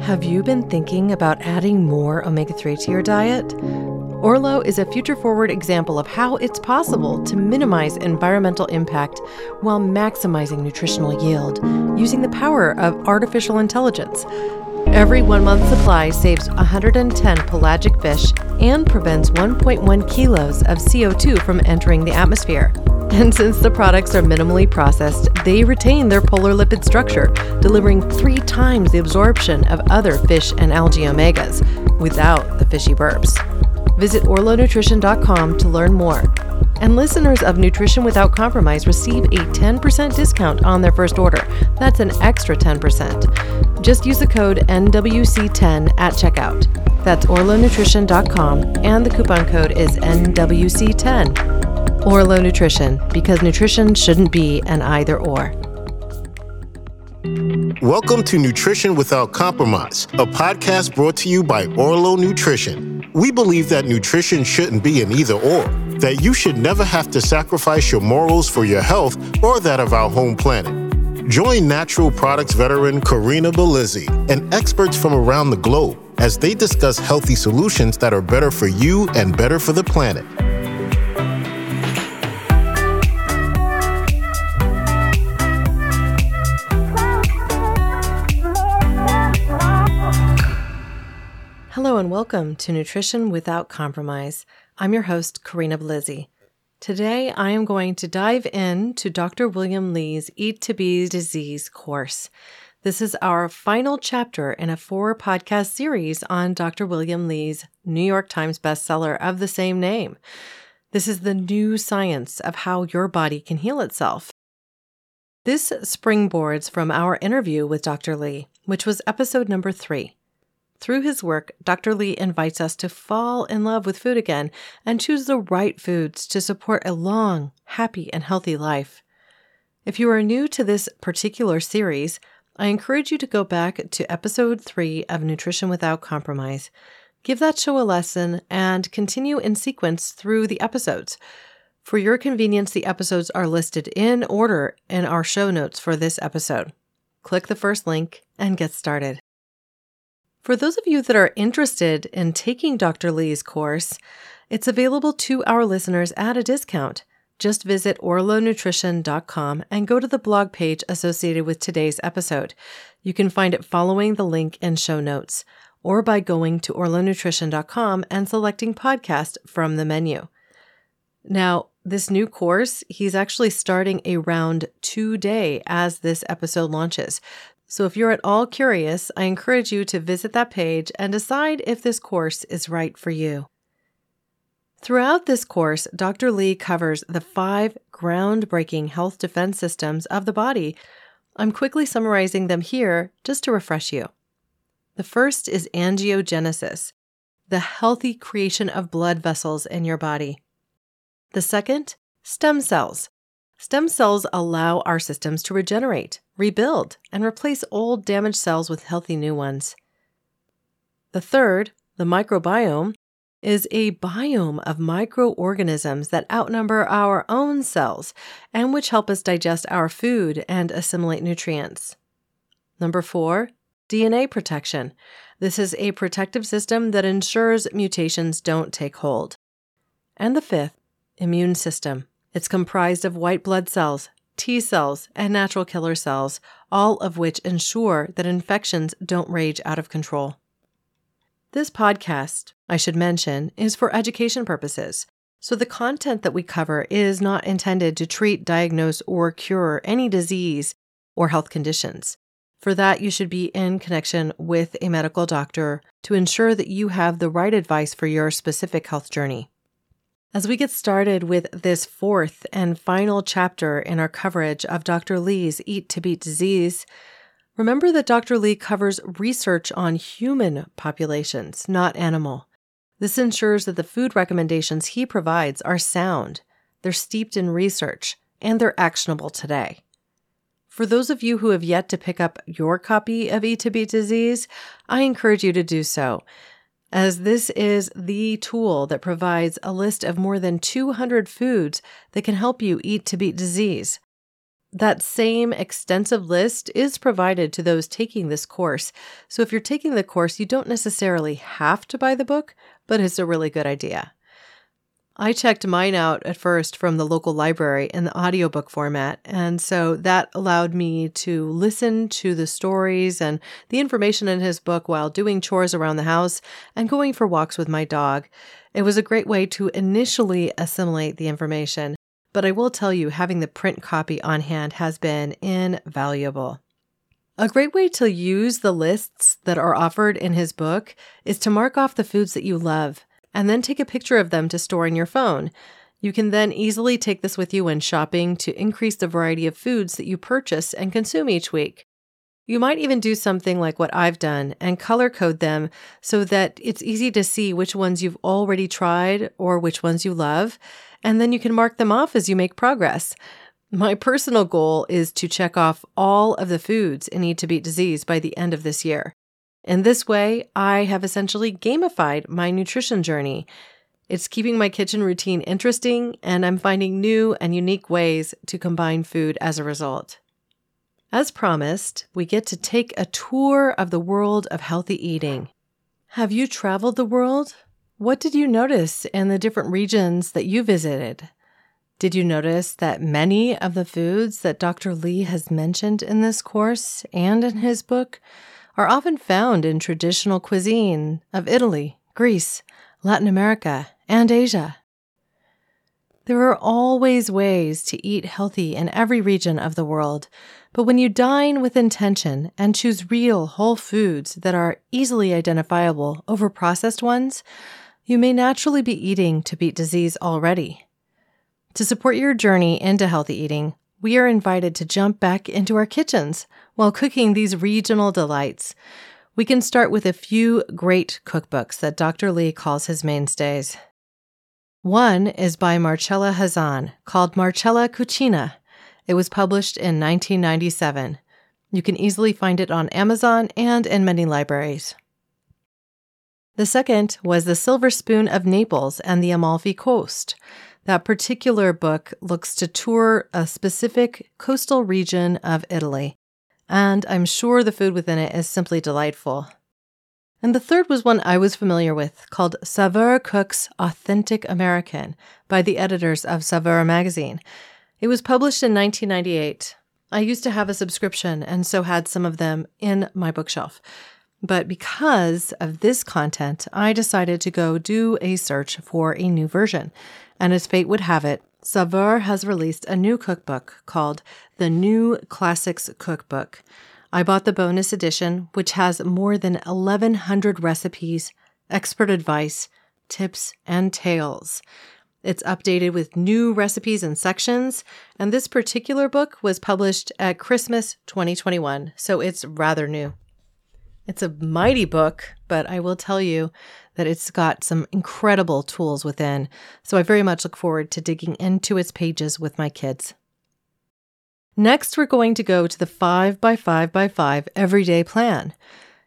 Have you been thinking about adding more omega 3 to your diet? Orlo is a future forward example of how it's possible to minimize environmental impact while maximizing nutritional yield using the power of artificial intelligence. Every one month supply saves 110 pelagic fish and prevents 1.1 kilos of CO2 from entering the atmosphere. And since the products are minimally processed, they retain their polar lipid structure, delivering three times the absorption of other fish and algae omegas without the fishy burps. Visit orlonutrition.com to learn more. And listeners of Nutrition Without Compromise receive a 10% discount on their first order. That's an extra 10%. Just use the code NWC10 at checkout. That's orlonutrition.com, and the coupon code is NWC10. Orlo Nutrition, because nutrition shouldn't be an either or. Welcome to Nutrition Without Compromise, a podcast brought to you by Orlo Nutrition. We believe that nutrition shouldn't be an either or, that you should never have to sacrifice your morals for your health or that of our home planet. Join natural products veteran Karina Bellizzi and experts from around the globe as they discuss healthy solutions that are better for you and better for the planet. Hello and welcome to Nutrition Without Compromise. I'm your host, Karina Bellizzi. Today, I am going to dive into Dr. William Li's Eat to Beat Disease course. This is our final chapter in a four podcast series on Dr. William Li's New York Times bestseller of the same name. This is the new science of how your body can heal itself. This springboards from our interview with Dr. Li, which was episode number three. Through his work, Dr. Li invites us to fall in love with food again and choose the right foods to support a long, happy, and healthy life. If you are new to this particular series, I encourage you to go back to episode three of Nutrition Without Compromise. Give that show a lesson and continue in sequence through the episodes. For your convenience, the episodes are listed in order in our show notes for this episode. Click the first link and get started. For those of you that are interested in taking Dr. Li's course, it's available to our listeners at a discount. Just visit orlonutrition.com and go to the blog page associated with today's episode. You can find it following the link in show notes or by going to orlonutrition.com and selecting podcast from the menu. Now, this new course, he's actually starting a round two day as this episode launches. So if you're at all curious, I encourage you to visit that page and decide if this course is right for you. Throughout this course, Dr. Li covers the five groundbreaking health defense systems of the body. I'm quickly summarizing them here just to refresh you. The first is angiogenesis, the healthy creation of blood vessels in your body. The second, stem cells, Stem cells allow our systems to regenerate, rebuild, and replace old damaged cells with healthy new ones. The third, the microbiome, is a biome of microorganisms that outnumber our own cells and which help us digest our food and assimilate nutrients. Number four, DNA protection. This is a protective system that ensures mutations don't take hold. And the fifth, immune system. It's comprised of white blood cells, T cells, and natural killer cells, all of which ensure that infections don't rage out of control. This podcast, I should mention, is for education purposes, so the content that we cover is not intended to treat, diagnose, or cure any disease or health conditions. For that, you should be in connection with a medical doctor to ensure that you have the right advice for your specific health journey. As we get started with this fourth and final chapter in our coverage of Dr. Li's Eat to Beat Disease, remember that Dr. Li covers research on human populations, not animal. This ensures that the food recommendations he provides are sound, they're steeped in research, and they're actionable today. For those of you who have yet to pick up your copy of Eat to Beat Disease, I encourage you to do so as this is the tool that provides a list of more than 200 foods that can help you eat to beat disease. That same extensive list is provided to those taking this course. So if you're taking the course, you don't necessarily have to buy the book, but it's a really good idea. I checked mine out at first from the local library in the audiobook format. And so that allowed me to listen to the stories and the information in his book while doing chores around the house and going for walks with my dog. It was a great way to initially assimilate the information. But I will tell you, having the print copy on hand has been invaluable. A great way to use the lists that are offered in his book is to mark off the foods that you love and then take a picture of them to store in your phone. You can then easily take this with you when shopping to increase the variety of foods that you purchase and consume each week. You might even do something like what I've done and color code them so that it's easy to see which ones you've already tried or which ones you love, and then you can mark them off as you make progress. My personal goal is to check off all of the foods in Eat to Beat Disease by the end of this year. In this way, I have essentially gamified my nutrition journey. It's keeping my kitchen routine interesting, and I'm finding new and unique ways to combine food as a result. As promised, we get to take a tour of the world of healthy eating. Have you traveled the world? What did you notice in the different regions that you visited? Did you notice that many of the foods that Dr. Li has mentioned in this course and in his book are often found in traditional cuisine of Italy, Greece, Latin America, and Asia. There are always ways to eat healthy in every region of the world, but when you dine with intention and choose real whole foods that are easily identifiable over processed ones, you may naturally be eating to beat disease already. To support your journey into healthy eating, we are invited to jump back into our kitchens while cooking these regional delights. We can start with a few great cookbooks that Dr. Li calls his mainstays. One is by Marcella Hazan called Marcella Cucina. It was published in 1997. You can easily find it on Amazon and in many libraries. The second was The Silver Spoon of Naples and the Amalfi Coast. That particular book looks to tour a specific coastal region of Italy, and I'm sure the food within it is simply delightful. And the third was one I was familiar with called Saveur Cooks Authentic American by the editors of Saveur magazine. It was published in 1998. I used to have a subscription and so had some of them in my bookshelf. But because of this content, I decided to go do a search for a new version and as fate would have it, Saveur has released a new cookbook called The New Classics Cookbook. I bought the bonus edition, which has more than 1,100 recipes, expert advice, tips, and tales. It's updated with new recipes and sections, and this particular book was published at Christmas 2021, so it's rather new. It's a mighty book, but I will tell you that it's got some incredible tools within. So I very much look forward to digging into its pages with my kids. Next, we're going to go to the 5 by 5 by 5 everyday plan.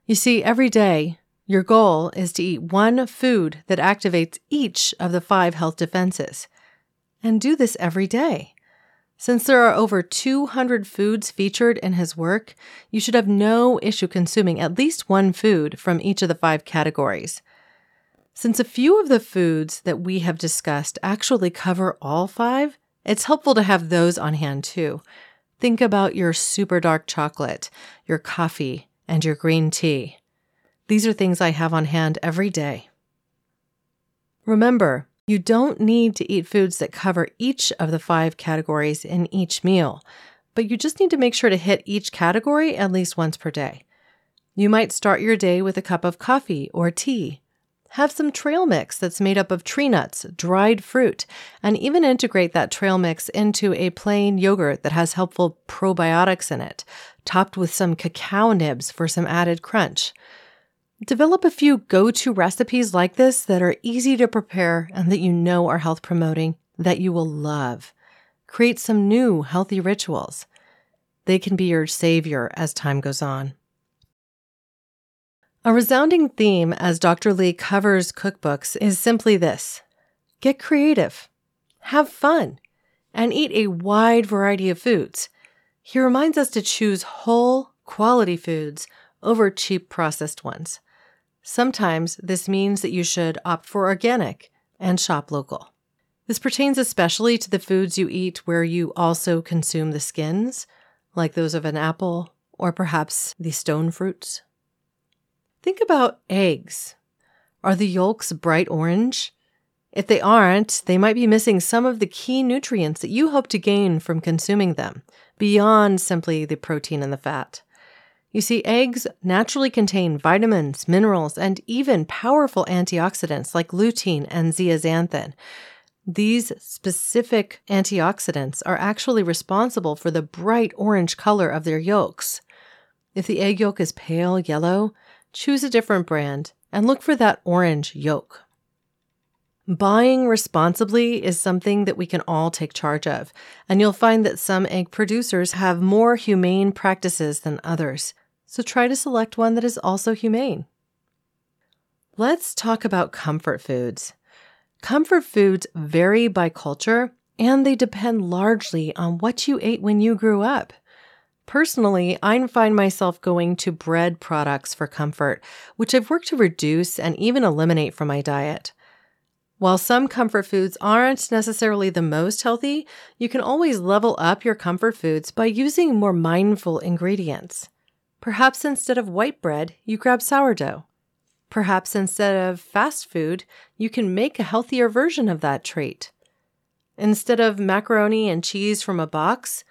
You see, every day, your goal is to eat one food that activates each of the five health defenses. And do this every day. Since there are over 200 foods featured in his work, you should have no issue consuming at least one food from each of the five categories. Since a few of the foods that we have discussed actually cover all five, it's helpful to have those on hand too. Think about your super dark chocolate, your coffee, and your green tea. These are things I have on hand every day. Remember, you don't need to eat foods that cover each of the five categories in each meal, but you just need to make sure to hit each category at least once per day. You might start your day with a cup of coffee or tea. Have some trail mix that's made up of tree nuts, dried fruit, and even integrate that trail mix into a plain yogurt that has helpful probiotics in it, topped with some cacao nibs for some added crunch. Develop a few go to recipes like this that are easy to prepare and that you know are health promoting that you will love. Create some new healthy rituals. They can be your savior as time goes on. A resounding theme as Dr. Li covers cookbooks is simply this get creative, have fun, and eat a wide variety of foods. He reminds us to choose whole, quality foods over cheap processed ones. Sometimes this means that you should opt for organic and shop local. This pertains especially to the foods you eat where you also consume the skins, like those of an apple or perhaps the stone fruits. Think about eggs. Are the yolks bright orange? If they aren't, they might be missing some of the key nutrients that you hope to gain from consuming them, beyond simply the protein and the fat. You see, eggs naturally contain vitamins, minerals, and even powerful antioxidants like lutein and zeaxanthin. These specific antioxidants are actually responsible for the bright orange color of their yolks. If the egg yolk is pale yellow, choose a different brand and look for that orange yolk. Buying responsibly is something that we can all take charge of, and you'll find that some egg producers have more humane practices than others. So try to select one that is also humane. Let's talk about comfort foods. Comfort foods vary by culture and they depend largely on what you ate when you grew up. Personally, I find myself going to bread products for comfort, which I've worked to reduce and even eliminate from my diet. While some comfort foods aren't necessarily the most healthy, you can always level up your comfort foods by using more mindful ingredients. Perhaps instead of white bread, you grab sourdough. Perhaps instead of fast food, you can make a healthier version of that treat. Instead of macaroni and cheese from a box,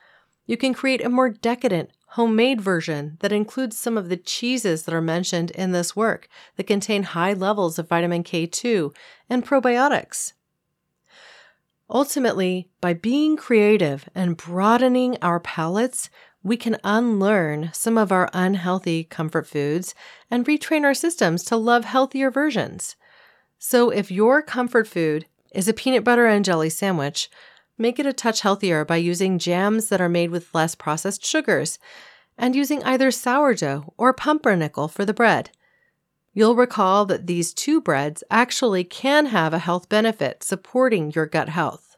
you can create a more decadent, homemade version that includes some of the cheeses that are mentioned in this work that contain high levels of vitamin K2 and probiotics. Ultimately, by being creative and broadening our palates, we can unlearn some of our unhealthy comfort foods and retrain our systems to love healthier versions. So, if your comfort food is a peanut butter and jelly sandwich, make it a touch healthier by using jams that are made with less processed sugars and using either sourdough or pumpernickel for the bread. You'll recall that these two breads actually can have a health benefit supporting your gut health.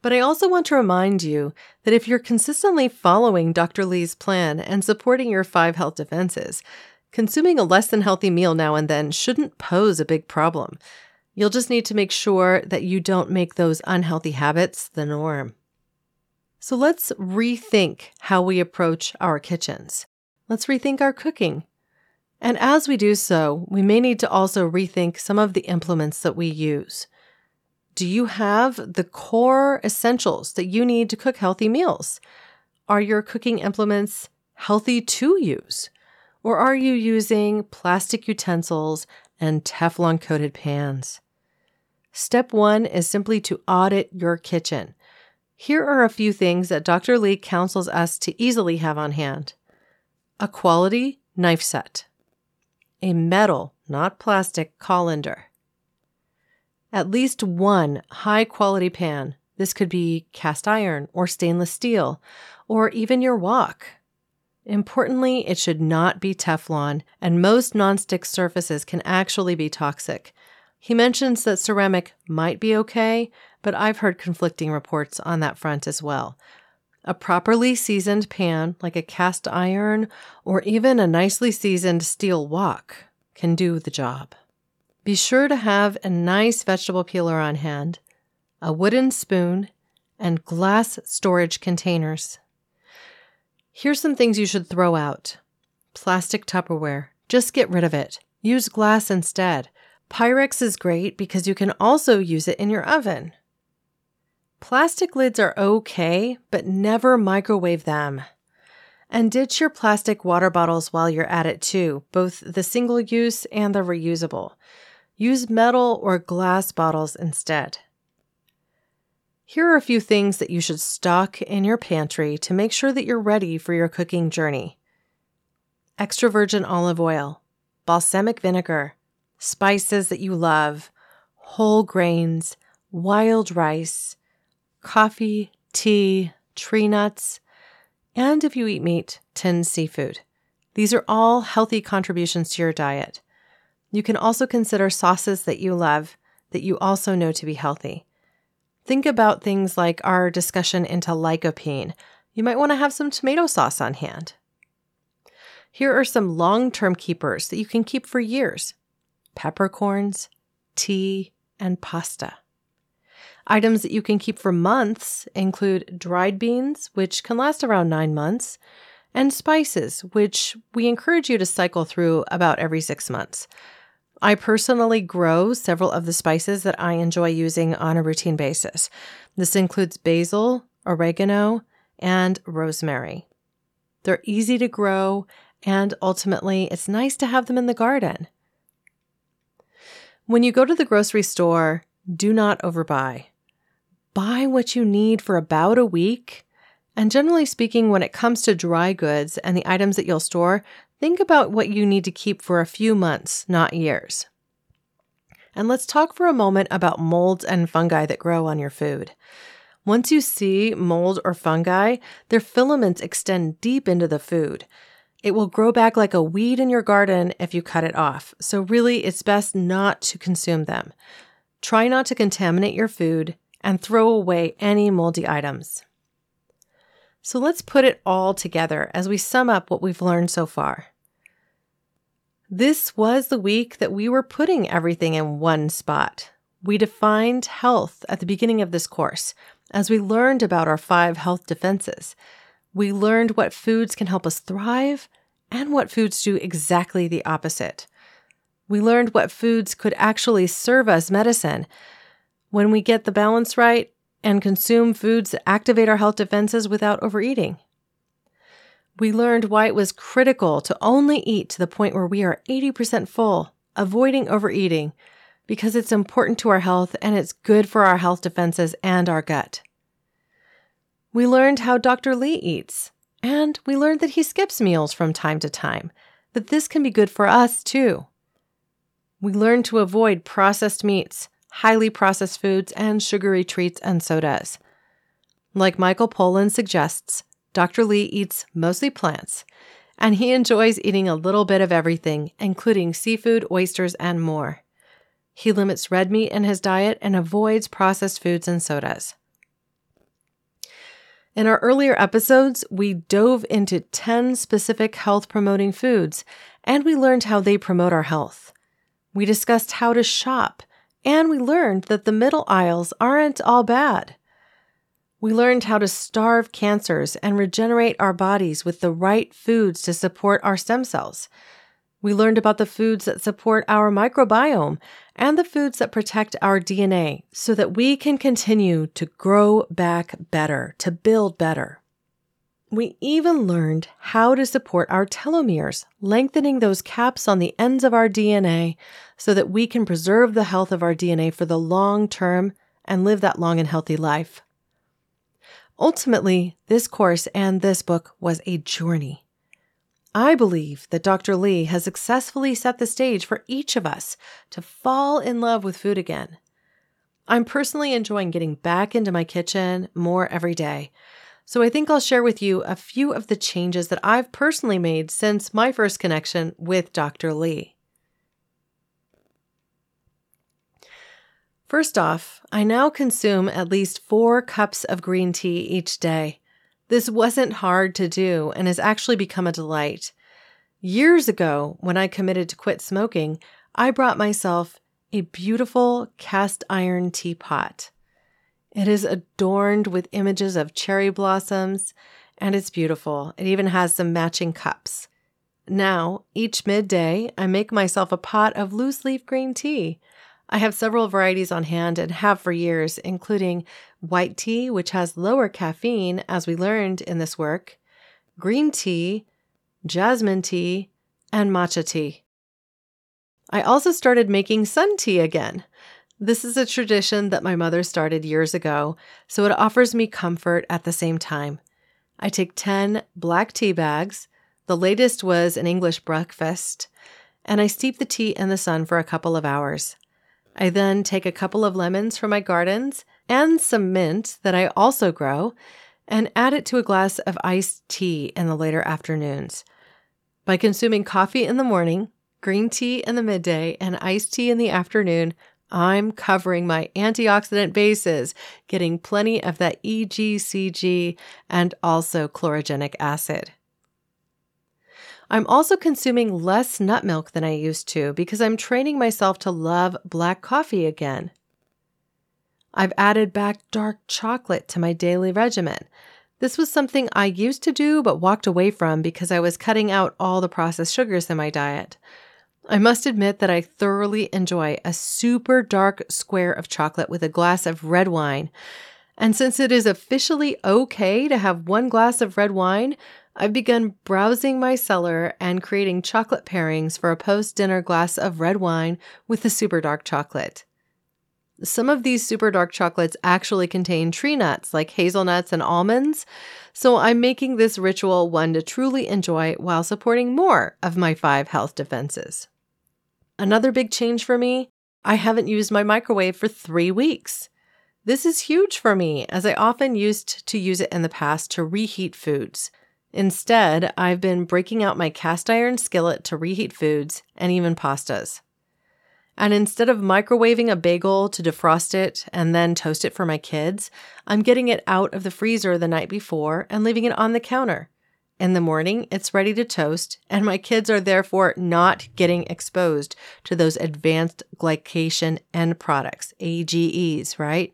But I also want to remind you that if you're consistently following Dr. Li's plan and supporting your five health defenses, consuming a less than healthy meal now and then shouldn't pose a big problem. You'll just need to make sure that you don't make those unhealthy habits the norm. So let's rethink how we approach our kitchens. Let's rethink our cooking. And as we do so, we may need to also rethink some of the implements that we use. Do you have the core essentials that you need to cook healthy meals? Are your cooking implements healthy to use? Or are you using plastic utensils and Teflon coated pans? Step one is simply to audit your kitchen. Here are a few things that Dr. Li counsels us to easily have on hand a quality knife set, a metal, not plastic, colander, at least one high quality pan. This could be cast iron or stainless steel, or even your wok. Importantly, it should not be Teflon, and most nonstick surfaces can actually be toxic. He mentions that ceramic might be okay, but I've heard conflicting reports on that front as well. A properly seasoned pan, like a cast iron or even a nicely seasoned steel wok, can do the job. Be sure to have a nice vegetable peeler on hand, a wooden spoon, and glass storage containers. Here's some things you should throw out plastic Tupperware, just get rid of it. Use glass instead. Pyrex is great because you can also use it in your oven. Plastic lids are okay, but never microwave them. And ditch your plastic water bottles while you're at it too, both the single use and the reusable. Use metal or glass bottles instead. Here are a few things that you should stock in your pantry to make sure that you're ready for your cooking journey extra virgin olive oil, balsamic vinegar, spices that you love, whole grains, wild rice, coffee, tea, tree nuts, and if you eat meat, tinned seafood. These are all healthy contributions to your diet. You can also consider sauces that you love that you also know to be healthy. Think about things like our discussion into lycopene. you might want to have some tomato sauce on hand. Here are some long term keepers that you can keep for years peppercorns, tea, and pasta. Items that you can keep for months include dried beans, which can last around nine months, and spices, which we encourage you to cycle through about every six months. I personally grow several of the spices that I enjoy using on a routine basis. This includes basil, oregano, and rosemary. They're easy to grow, and ultimately, it's nice to have them in the garden. When you go to the grocery store, do not overbuy. Buy what you need for about a week. And generally speaking, when it comes to dry goods and the items that you'll store, think about what you need to keep for a few months, not years. And let's talk for a moment about molds and fungi that grow on your food. Once you see mold or fungi, their filaments extend deep into the food. It will grow back like a weed in your garden if you cut it off, so really it's best not to consume them. Try not to contaminate your food and throw away any moldy items. So let's put it all together as we sum up what we've learned so far. This was the week that we were putting everything in one spot. We defined health at the beginning of this course as we learned about our five health defenses. We learned what foods can help us thrive and what foods do exactly the opposite. We learned what foods could actually serve as medicine. When we get the balance right and consume foods that activate our health defenses without overeating. We learned why it was critical to only eat to the point where we are 80% full, avoiding overeating, because it's important to our health and it's good for our health defenses and our gut. We learned how Dr. Li eats, and we learned that he skips meals from time to time, that this can be good for us too. We learned to avoid processed meats, highly processed foods, and sugary treats and sodas. Like Michael Pollan suggests, Dr. Li eats mostly plants, and he enjoys eating a little bit of everything, including seafood, oysters, and more. He limits red meat in his diet and avoids processed foods and sodas. In our earlier episodes, we dove into 10 specific health promoting foods and we learned how they promote our health. We discussed how to shop and we learned that the middle aisles aren't all bad. We learned how to starve cancers and regenerate our bodies with the right foods to support our stem cells. We learned about the foods that support our microbiome and the foods that protect our DNA so that we can continue to grow back better, to build better. We even learned how to support our telomeres, lengthening those caps on the ends of our DNA so that we can preserve the health of our DNA for the long term and live that long and healthy life. Ultimately, this course and this book was a journey. I believe that Dr. Li has successfully set the stage for each of us to fall in love with food again. I'm personally enjoying getting back into my kitchen more every day. So I think I'll share with you a few of the changes that I've personally made since my first connection with Dr. Li. First off, I now consume at least four cups of green tea each day. This wasn't hard to do and has actually become a delight. Years ago, when I committed to quit smoking, I brought myself a beautiful cast iron teapot. It is adorned with images of cherry blossoms, and it's beautiful. It even has some matching cups. Now, each midday, I make myself a pot of loose leaf green tea. I have several varieties on hand and have for years, including white tea, which has lower caffeine, as we learned in this work, green tea, jasmine tea, and matcha tea. I also started making sun tea again. This is a tradition that my mother started years ago, so it offers me comfort at the same time. I take 10 black tea bags, the latest was an English breakfast, and I steep the tea in the sun for a couple of hours. I then take a couple of lemons from my gardens and some mint that I also grow and add it to a glass of iced tea in the later afternoons. By consuming coffee in the morning, green tea in the midday, and iced tea in the afternoon, I'm covering my antioxidant bases, getting plenty of that EGCG and also chlorogenic acid. I'm also consuming less nut milk than I used to because I'm training myself to love black coffee again. I've added back dark chocolate to my daily regimen. This was something I used to do but walked away from because I was cutting out all the processed sugars in my diet. I must admit that I thoroughly enjoy a super dark square of chocolate with a glass of red wine. And since it is officially okay to have one glass of red wine, I've begun browsing my cellar and creating chocolate pairings for a post dinner glass of red wine with the super dark chocolate. Some of these super dark chocolates actually contain tree nuts like hazelnuts and almonds, so I'm making this ritual one to truly enjoy while supporting more of my five health defenses. Another big change for me I haven't used my microwave for three weeks. This is huge for me, as I often used to use it in the past to reheat foods. Instead, I've been breaking out my cast iron skillet to reheat foods and even pastas. And instead of microwaving a bagel to defrost it and then toast it for my kids, I'm getting it out of the freezer the night before and leaving it on the counter. In the morning, it's ready to toast, and my kids are therefore not getting exposed to those advanced glycation end products, AGEs, right?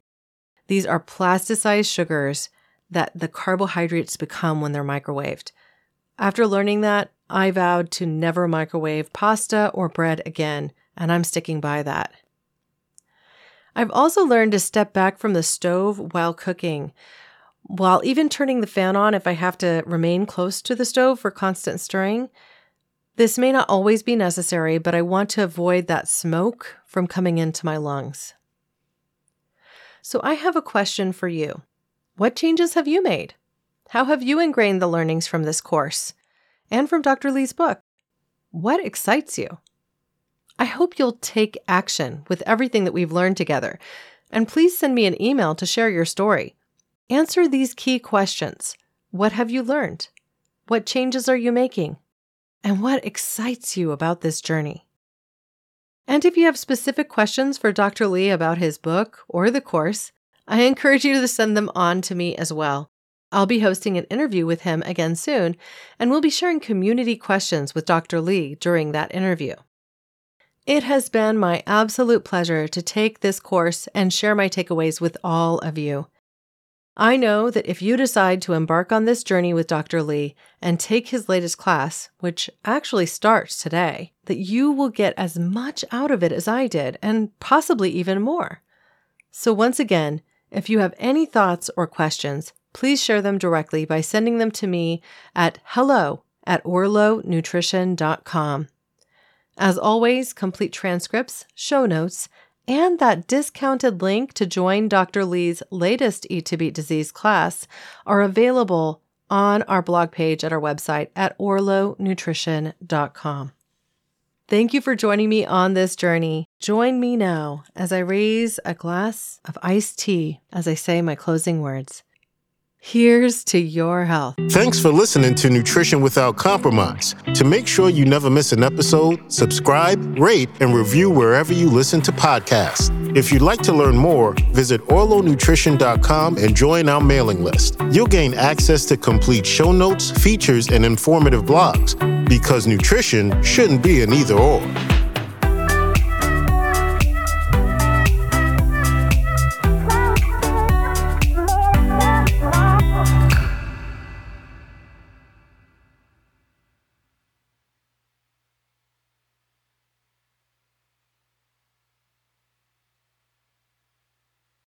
These are plasticized sugars that the carbohydrates become when they're microwaved. After learning that, I vowed to never microwave pasta or bread again, and I'm sticking by that. I've also learned to step back from the stove while cooking, while even turning the fan on if I have to remain close to the stove for constant stirring. This may not always be necessary, but I want to avoid that smoke from coming into my lungs. So I have a question for you. What changes have you made? How have you ingrained the learnings from this course and from Dr. Li's book? What excites you? I hope you'll take action with everything that we've learned together. And please send me an email to share your story. Answer these key questions What have you learned? What changes are you making? And what excites you about this journey? And if you have specific questions for Dr. Li about his book or the course, I encourage you to send them on to me as well. I'll be hosting an interview with him again soon, and we'll be sharing community questions with Dr. Li during that interview. It has been my absolute pleasure to take this course and share my takeaways with all of you. I know that if you decide to embark on this journey with Dr. Li and take his latest class, which actually starts today, that you will get as much out of it as I did, and possibly even more. So, once again, if you have any thoughts or questions, please share them directly by sending them to me at hello at orlonutrition.com. As always, complete transcripts, show notes, and that discounted link to join Dr. Li's latest Eat to Beat Disease class are available on our blog page at our website at orlonutrition.com. Thank you for joining me on this journey. Join me now as I raise a glass of iced tea as I say my closing words. Here's to your health. Thanks for listening to Nutrition Without Compromise. To make sure you never miss an episode, subscribe, rate, and review wherever you listen to podcasts. If you'd like to learn more, visit orlonutrition.com and join our mailing list. You'll gain access to complete show notes, features, and informative blogs because nutrition shouldn't be an either or.